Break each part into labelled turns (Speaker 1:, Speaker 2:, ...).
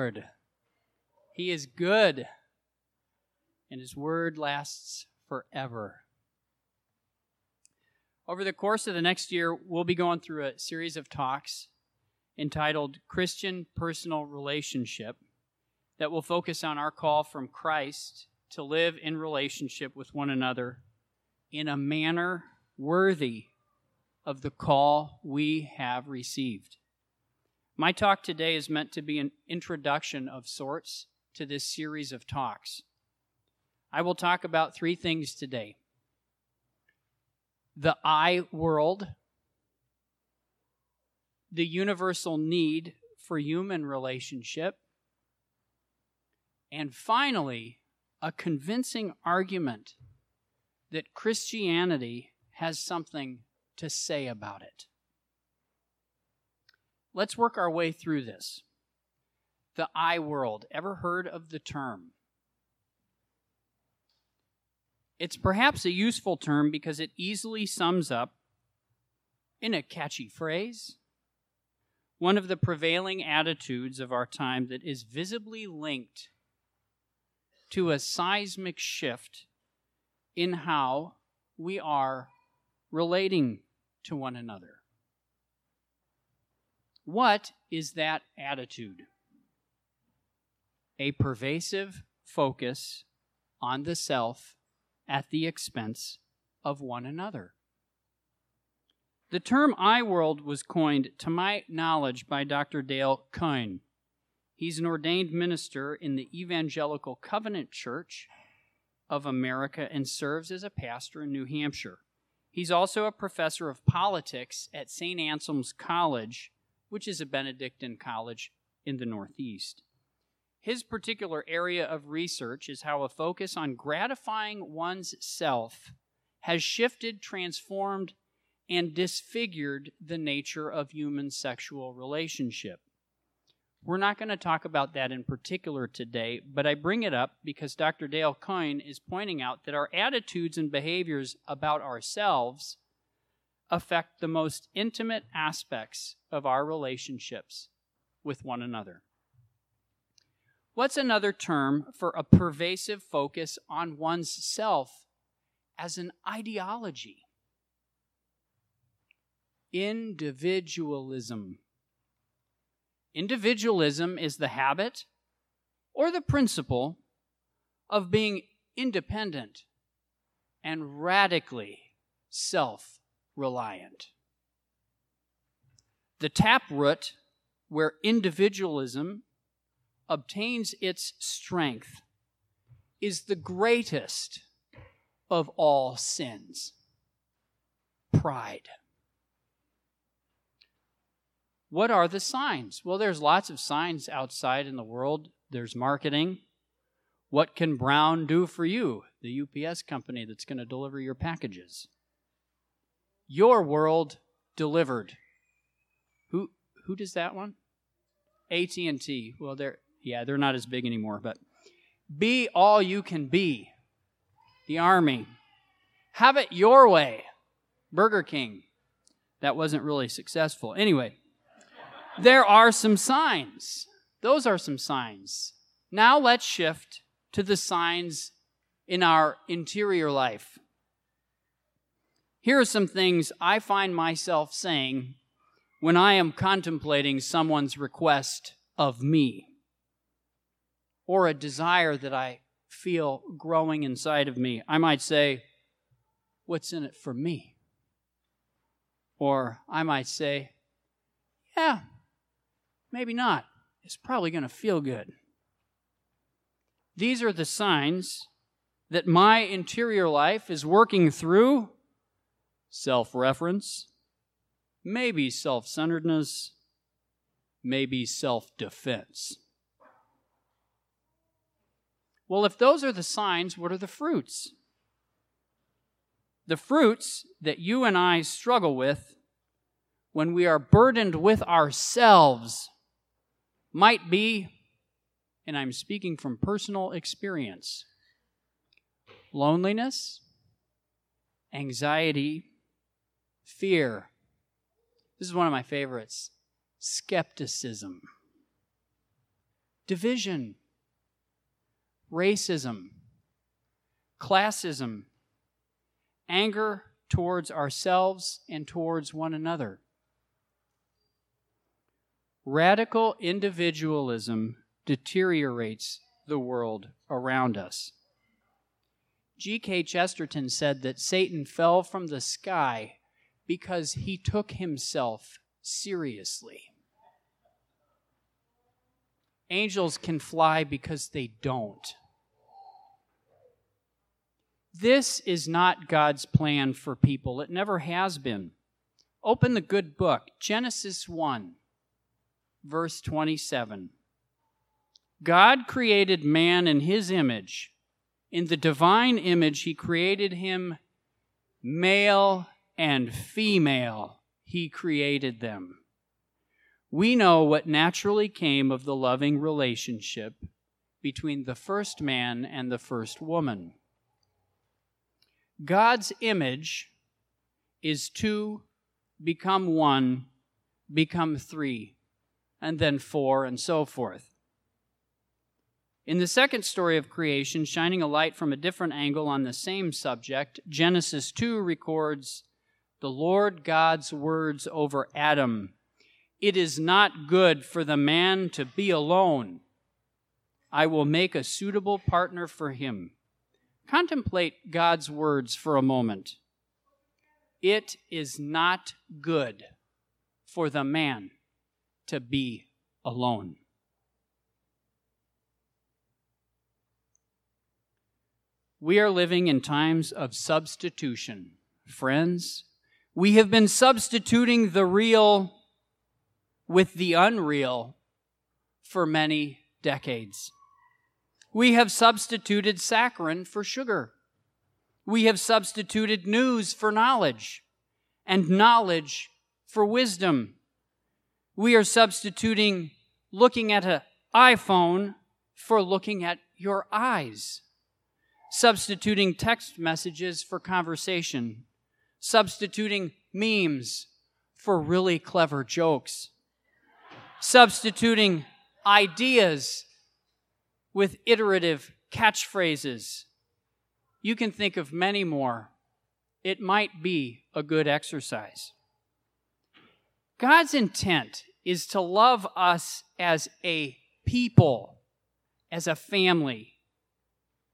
Speaker 1: Lord. He is good, and His word lasts forever. Over the course of the next year, we'll be going through a series of talks entitled Christian Personal Relationship that will focus on our call from Christ to live in relationship with one another in a manner worthy of the call we have received. My talk today is meant to be an introduction of sorts to this series of talks. I will talk about three things today the I world, the universal need for human relationship, and finally, a convincing argument that Christianity has something to say about it. Let's work our way through this. The I world. Ever heard of the term? It's perhaps a useful term because it easily sums up, in a catchy phrase, one of the prevailing attitudes of our time that is visibly linked to a seismic shift in how we are relating to one another. What is that attitude? A pervasive focus on the self at the expense of one another. The term I world was coined, to my knowledge, by Dr. Dale Kuehne. He's an ordained minister in the Evangelical Covenant Church of America and serves as a pastor in New Hampshire. He's also a professor of politics at St. Anselm's College, which is a Benedictine college in the Northeast. His particular area of research is how a focus on gratifying one's self has shifted, transformed, and disfigured the nature of human sexual relationship. We're not going to talk about that in particular today, but I bring it up because Dr. Dale Kuehne is pointing out that our attitudes and behaviors about ourselves affect the most intimate aspects of our relationships with one another. What's another term for a pervasive focus on one's self as an ideology? Individualism. Individualism is the habit or the principle of being independent and radically self reliant. The taproot where individualism obtains its strength is the greatest of all sins pride. What are the signs? Well, there's lots of signs outside in the world. There's marketing. What can Brown do for you, the UPS company that's going to deliver your packages? Your world delivered. Who who does that one? AT&T. Well, they're yeah, they're not as big anymore, but be all you can be. The army. Have it your way. Burger King. That wasn't really successful. Anyway, there are some signs. Those are some signs. Now let's shift to the signs in our interior life. Here are some things I find myself saying when I am contemplating someone's request of me or a desire that I feel growing inside of me. I might say, What's in it for me? Or I might say, Yeah, Maybe not. It's probably going to feel good. These are the signs that my interior life is working through self reference, maybe self centeredness, maybe self defense. Well, if those are the signs, what are the fruits? The fruits that you and I struggle with when we are burdened with ourselves might be, and I'm speaking from personal experience, loneliness, anxiety, fear. This is one of my favorites skepticism, division, racism, classism, anger towards ourselves and towards one another. Radical individualism deteriorates the world around us. G.K. Chesterton said that Satan fell from the sky because he took himself seriously. Angels can fly because they don't. This is not God's plan for people. It never has been. Open the good book, Genesis 1, verse 27. God created man in his image. In the divine image, he created him male and female. He created them. We know what naturally came of the loving relationship between the first man and the first woman. God's image is two, become one, become three, and then four, and so forth. In the second story of creation, shining a light from a different angle on the same subject, Genesis 2 records the Lord God's words over Adam It is not good for the man to be alone. I will make a suitable partner for him. Contemplate God's words for a moment. It is not good for the man to be alone. We are living in times of substitution. Friends, we have been substituting the real with the unreal for many decades. We have substituted saccharin for sugar. We have substituted news for knowledge and knowledge for wisdom. We are substituting looking at an iPhone for looking at your eyes, substituting text messages for conversation, substituting memes for really clever jokes, substituting ideas with iterative catchphrases. You can think of many more. It might be a good exercise. God's intent is to love us as a people, as a family.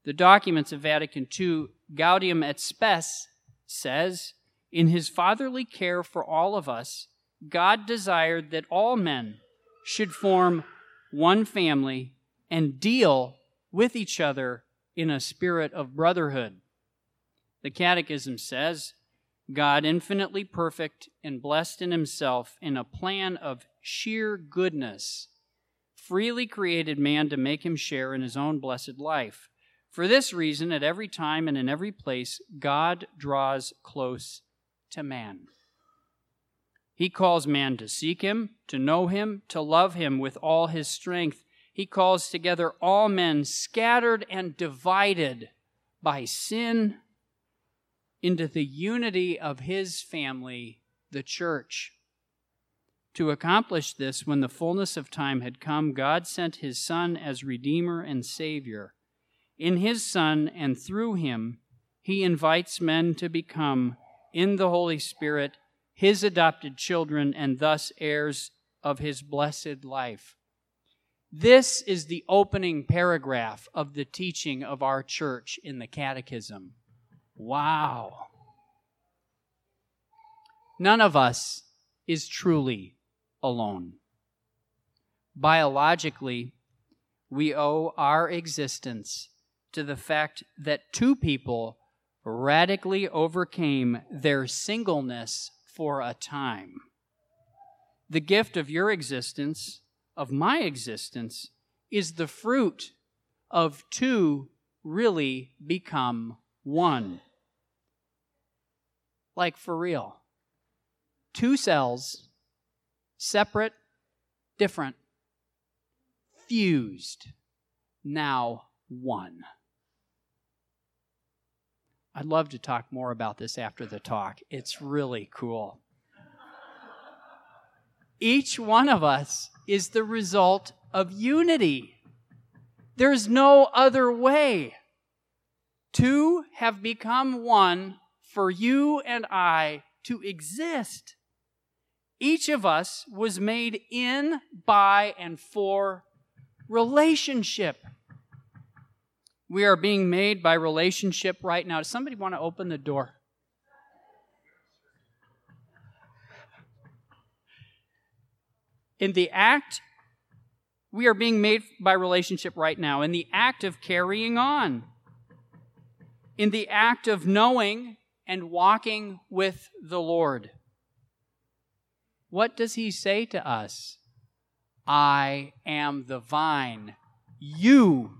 Speaker 1: The documents of Vatican II, Gaudium et Spes, says, In his fatherly care for all of us, God desired that all men should form one family and deal with each other in a spirit of brotherhood. The Catechism says, God, infinitely perfect and blessed in himself, in a plan of sheer goodness, freely created man to make him share in his own blessed life. For this reason, at every time and in every place, God draws close to man. He calls man to seek him, to know him, to love him with all his strength, he calls together all men scattered and divided by sin into the unity of his family, the church. To accomplish this, when the fullness of time had come, God sent his Son as Redeemer and Savior. In his Son and through him, he invites men to become, in the Holy Spirit, his adopted children and thus heirs of his blessed life. This is the opening paragraph of the teaching of our church in the Catechism. Wow. None of us is truly alone. Biologically, we owe our existence to the fact that two people radically overcame their singleness for a time. The gift of your existence of my existence is the fruit of two really become one. Like for real. Two cells, separate, different, fused, now one. I'd love to talk more about this after the talk. It's really cool. Each one of us is the result of unity. There's no other way. Two have become one for you and I to exist. Each of us was made in, by, and for relationship. We are being made by relationship right now. Does somebody want to open the door? In the act, we are being made by relationship right now. In the act of carrying on, in the act of knowing and walking with the Lord. What does he say to us? I am the vine. You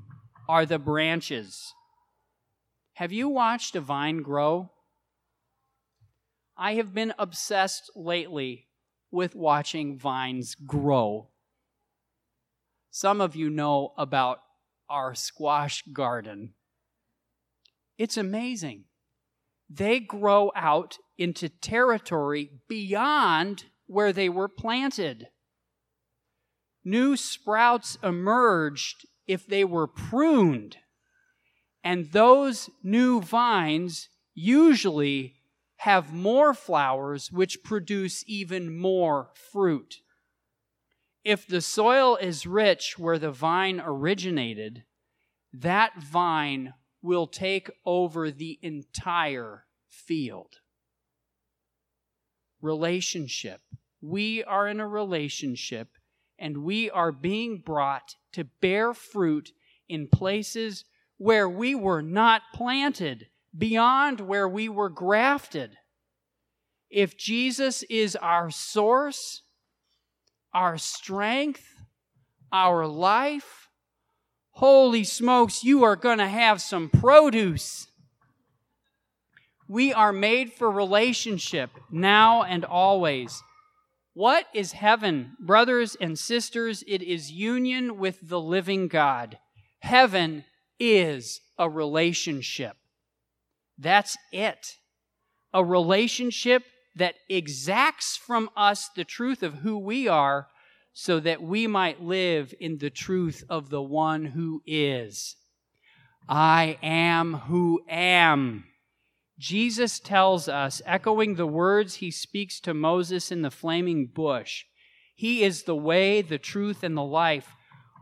Speaker 1: are the branches. Have you watched a vine grow? I have been obsessed lately with watching vines grow. Some of you know about our squash garden. It's amazing. They grow out into territory beyond where they were planted. New sprouts emerged if they were pruned. And those new vines usually have more flowers, which produce even more fruit. If the soil is rich where the vine originated, that vine will take over the entire field. Relationship. We are in a relationship and we are being brought to bear fruit in places where we were not planted, beyond where we were grafted. If Jesus is our source, our strength, our life, holy smokes, you are going to have some produce. We are made for relationship now and always. What is heaven? Brothers and sisters, it is union with the living God. Heaven is a relationship. That's it. A relationship that exacts from us the truth of who we are so that we might live in the truth of the one who is. I am who am. Jesus tells us, echoing the words he speaks to Moses in the flaming bush, He is the way, the truth, and the life.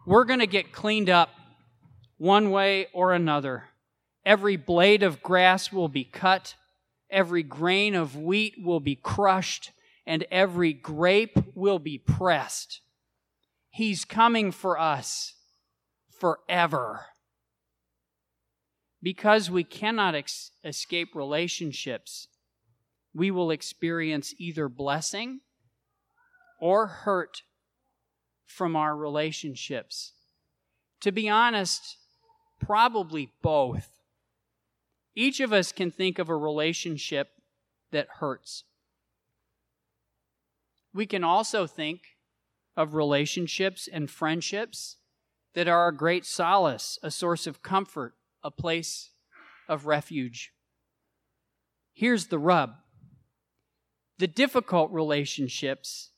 Speaker 1: We're going to get cleaned up one way or another. Every blade of grass will be cut, every grain of wheat will be crushed, and every grape will be pressed. He's coming for us forever because we cannot ex- escape relationships, we will experience either blessing or hurt from our relationships. To be honest, probably both. Each of us can think of a relationship that hurts. We can also think of relationships and friendships that are a great solace, a source of comfort, a place of refuge. Here's the rub the difficult relationships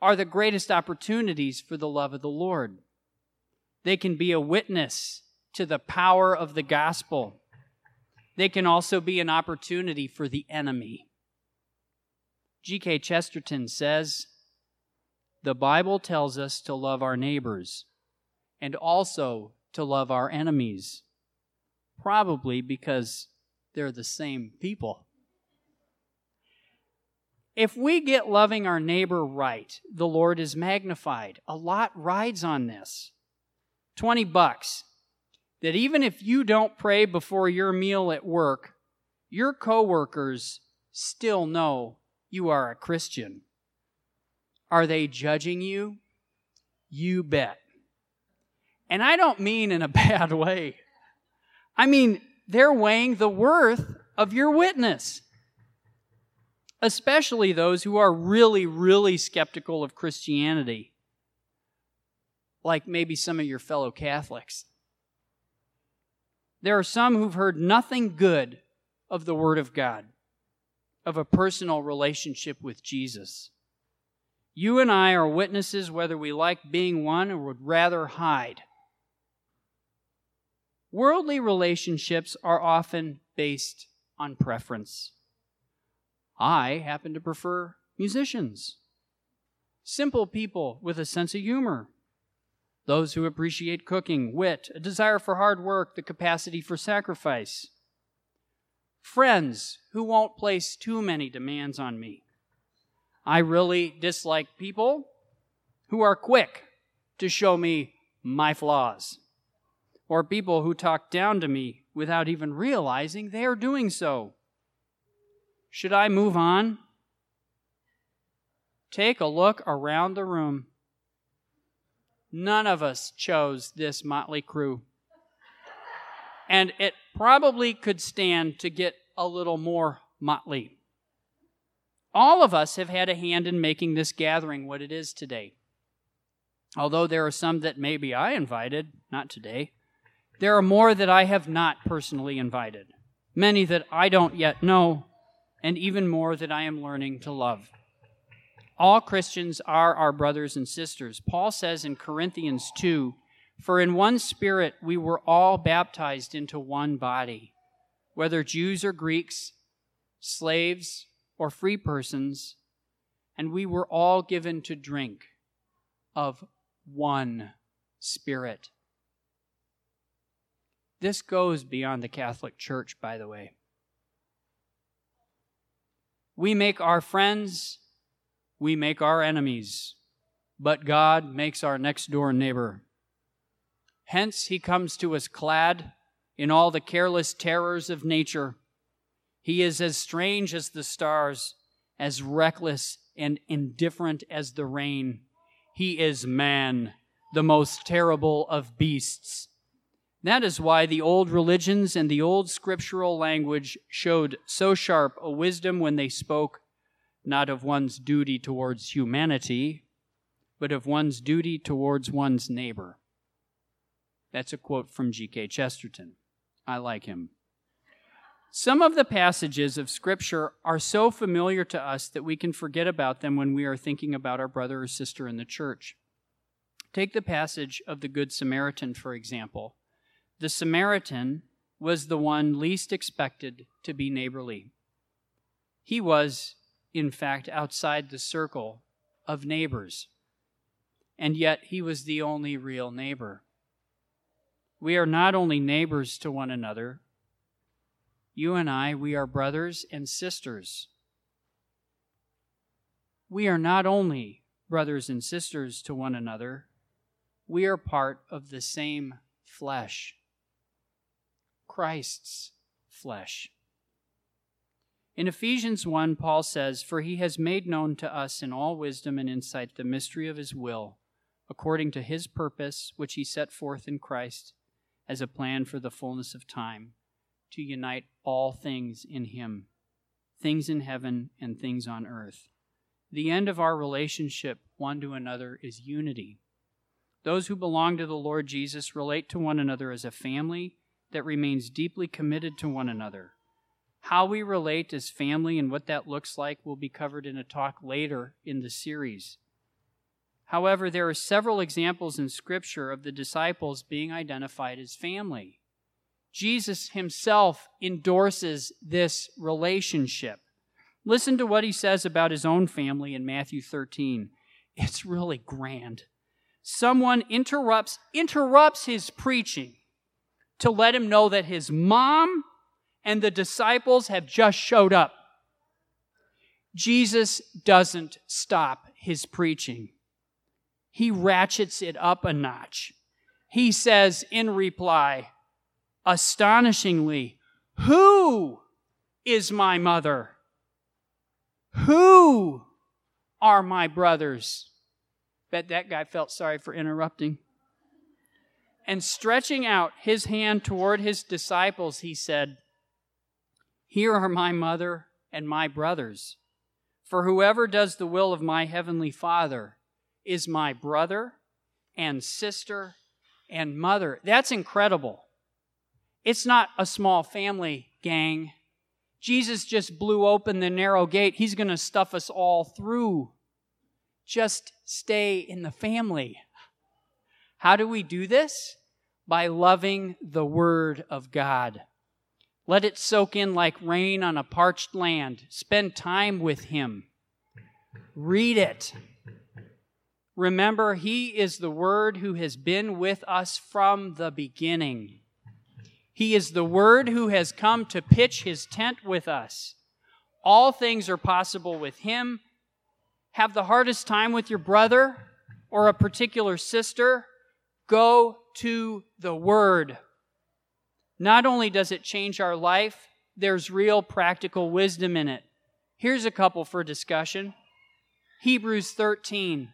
Speaker 1: are the greatest opportunities for the love of the Lord. They can be a witness to the power of the gospel. They can also be an opportunity for the enemy. G.K. Chesterton says, The Bible tells us to love our neighbors and also to love our enemies? Probably because they're the same people. If we get loving our neighbor right, the Lord is magnified. A lot rides on this. 20 bucks. That even if you don't pray before your meal at work, your coworkers still know you are a Christian. Are they judging you? You bet. And I don't mean in a bad way. I mean, they're weighing the worth of your witness, especially those who are really, really skeptical of Christianity, like maybe some of your fellow Catholics. There are some who've heard nothing good of the Word of God, of a personal relationship with Jesus. You and I are witnesses whether we like being one or would rather hide. Worldly relationships are often based on preference. I happen to prefer musicians, simple people with a sense of humor, those who appreciate cooking, wit, a desire for hard work, the capacity for sacrifice, friends who won't place too many demands on me. I really dislike people who are quick to show me my flaws, or people who talk down to me without even realizing they are doing so. Should I move on? Take a look around the room. None of us chose this motley crew. And it probably could stand to get a little more motley. All of us have had a hand in making this gathering what it is today. Although there are some that maybe I invited, not today, there are more that I have not personally invited, many that I don't yet know, and even more that I am learning to love. All Christians are our brothers and sisters. Paul says in Corinthians 2 For in one spirit we were all baptized into one body, whether Jews or Greeks, slaves or free persons, and we were all given to drink of one spirit. This goes beyond the Catholic Church, by the way. We make our friends, we make our enemies, but God makes our next door neighbor. Hence, he comes to us clad in all the careless terrors of nature. He is as strange as the stars, as reckless and indifferent as the rain. He is man, the most terrible of beasts. That is why the old religions and the old scriptural language showed so sharp a wisdom when they spoke not of one's duty towards humanity, but of one's duty towards one's neighbor. That's a quote from G.K. Chesterton. I like him. Some of the passages of Scripture are so familiar to us that we can forget about them when we are thinking about our brother or sister in the church. Take the passage of the Good Samaritan, for example. The Samaritan was the one least expected to be neighborly. He was, in fact, outside the circle of neighbors, and yet he was the only real neighbor. We are not only neighbors to one another, you and I, we are brothers and sisters. We are not only brothers and sisters to one another, we are part of the same flesh. Christ's flesh. In Ephesians 1, Paul says, For he has made known to us in all wisdom and insight the mystery of his will, according to his purpose, which he set forth in Christ as a plan for the fullness of time, to unite all things in him, things in heaven and things on earth. The end of our relationship one to another is unity. Those who belong to the Lord Jesus relate to one another as a family that remains deeply committed to one another. How we relate as family and what that looks like will be covered in a talk later in the series. However, there are several examples in Scripture of the disciples being identified as family. Jesus himself endorses this relationship. Listen to what he says about his own family in Matthew 13. It's really grand. Someone interrupts interrupts his preaching to let him know that his mom and the disciples have just showed up. Jesus doesn't stop his preaching. He ratchets it up a notch. He says in reply, astonishingly, Who is my mother? Who are my brothers? Bet that guy felt sorry for interrupting. And stretching out his hand toward his disciples, he said, Here are my mother and my brothers. For whoever does the will of my heavenly Father is my brother and sister and mother. That's incredible. It's not a small family, gang. Jesus just blew open the narrow gate. He's going to stuff us all through. Just stay in the family. How do we do this? By loving the Word of God. Let it soak in like rain on a parched land. Spend time with Him. Read it. Remember, He is the Word who has been with us from the beginning. He is the Word who has come to pitch His tent with us. All things are possible with Him. Have the hardest time with your brother or a particular sister? Go to the Word. Not only does it change our life, there's real practical wisdom in it. Here's a couple for discussion. Hebrews 13.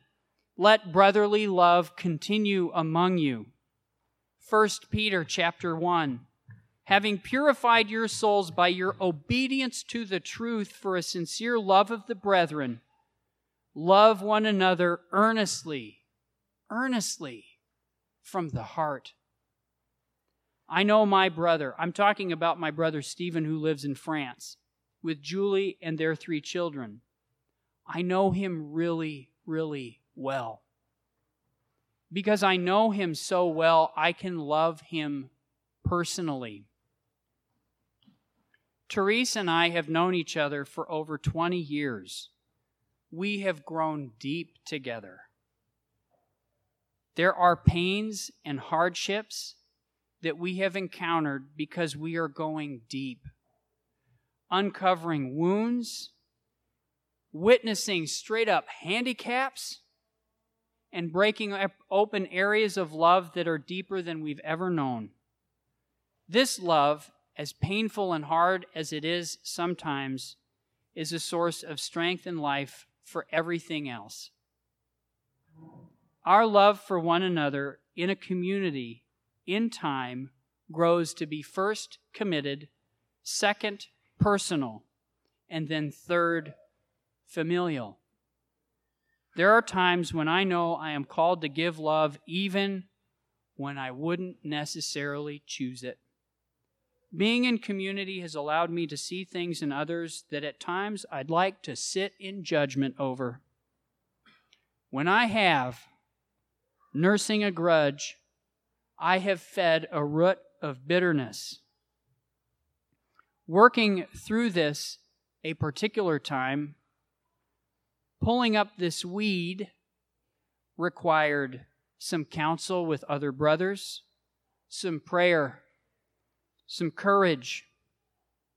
Speaker 1: Let brotherly love continue among you. 1 Peter chapter 1. Having purified your souls by your obedience to the truth for a sincere love of the brethren, love one another earnestly, earnestly from the heart. I know my brother. I'm talking about my brother Stephen, who lives in France with Julie and their three children. I know him really, really well. Because I know him so well, I can love him personally. Therese and I have known each other for over 20 years. We have grown deep together. There are pains and hardships that we have encountered because we are going deep, uncovering wounds, witnessing straight up handicaps, and breaking open areas of love that are deeper than we've ever known. This love, as painful and hard as it is sometimes, is a source of strength and life for everything else. Our love for one another in a community in time grows to be first committed, second personal, and then third familial. There are times when I know I am called to give love even when I wouldn't necessarily choose it. Being in community has allowed me to see things in others that at times I'd like to sit in judgment over. When I have, nursing a grudge, I have fed a root of bitterness. Working through this a particular time, pulling up this weed required some counsel with other brothers, some prayer, some courage,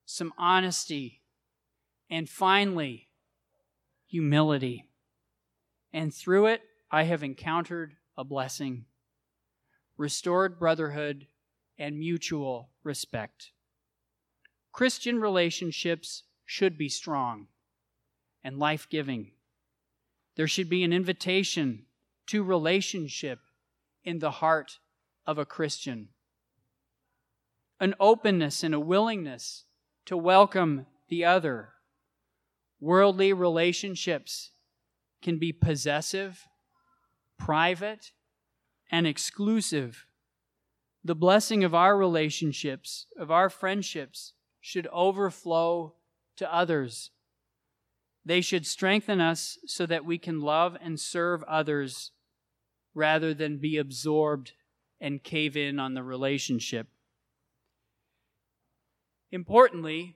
Speaker 1: some honesty, and finally, humility. And through it, I have encountered a blessing restored brotherhood, and mutual respect. Christian relationships should be strong and life giving. There should be an invitation to relationship in the heart of a Christian, an openness and a willingness to welcome the other. Worldly relationships can be possessive, private, and exclusive. The blessing of our relationships, of our friendships, should overflow to others. They should strengthen us so that we can love and serve others rather than be absorbed and cave in on the relationship. Importantly,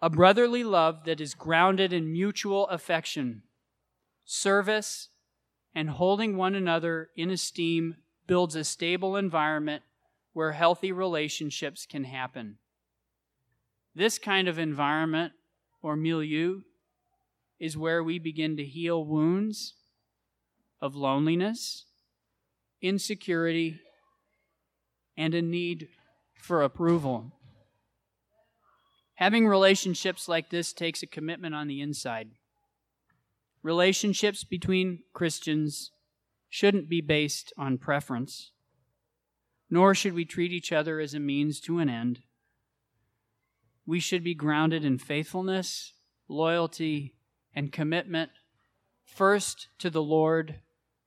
Speaker 1: a brotherly love that is grounded in mutual affection, service, and holding one another in esteem builds a stable environment where healthy relationships can happen. This kind of environment or milieu is where we begin to heal wounds of loneliness, insecurity, and a need for approval. Having relationships like this takes a commitment on the inside. Relationships between Christians shouldn't be based on preference, nor should we treat each other as a means to an end. We should be grounded in faithfulness, loyalty, and commitment, first to the Lord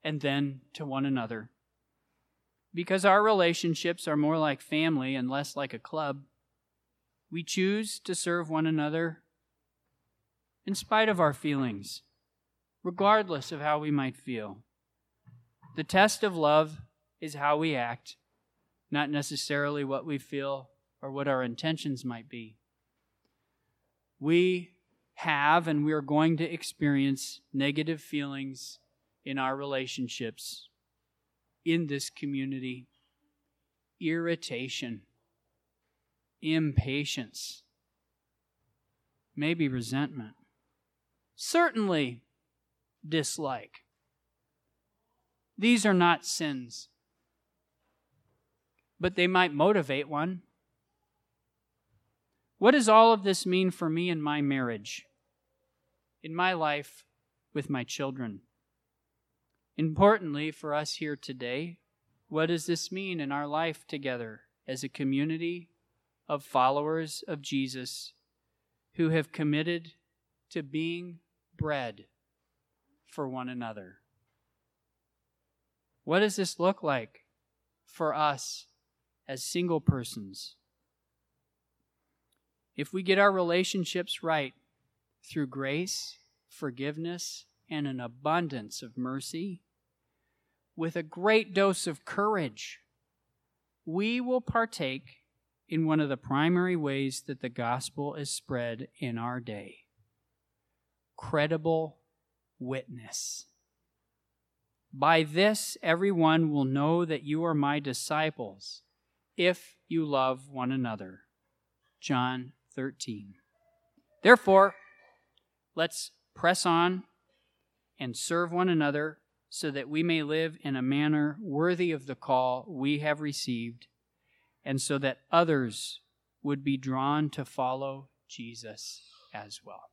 Speaker 1: and then to one another. Because our relationships are more like family and less like a club, we choose to serve one another in spite of our feelings, regardless of how we might feel. The test of love is how we act. not necessarily what we feel or what our intentions might be. We have and we are going to experience negative feelings in our relationships in this community irritation, impatience, maybe resentment, certainly dislike. These are not sins, but they might motivate one. What does all of this mean for me in my marriage, in my life with my children? Importantly, for us here today, what does this mean in our life together as a community of followers of Jesus who have committed to being bread for one another? What does this look like for us as single persons? If we get our relationships right through grace, forgiveness, and an abundance of mercy, with a great dose of courage, we will partake in one of the primary ways that the gospel is spread in our day credible witness. By this, everyone will know that you are my disciples if you love one another. John 13. Therefore, let's press on and serve one another so that we may live in a manner worthy of the call we have received, and so that others would be drawn to follow Jesus as well.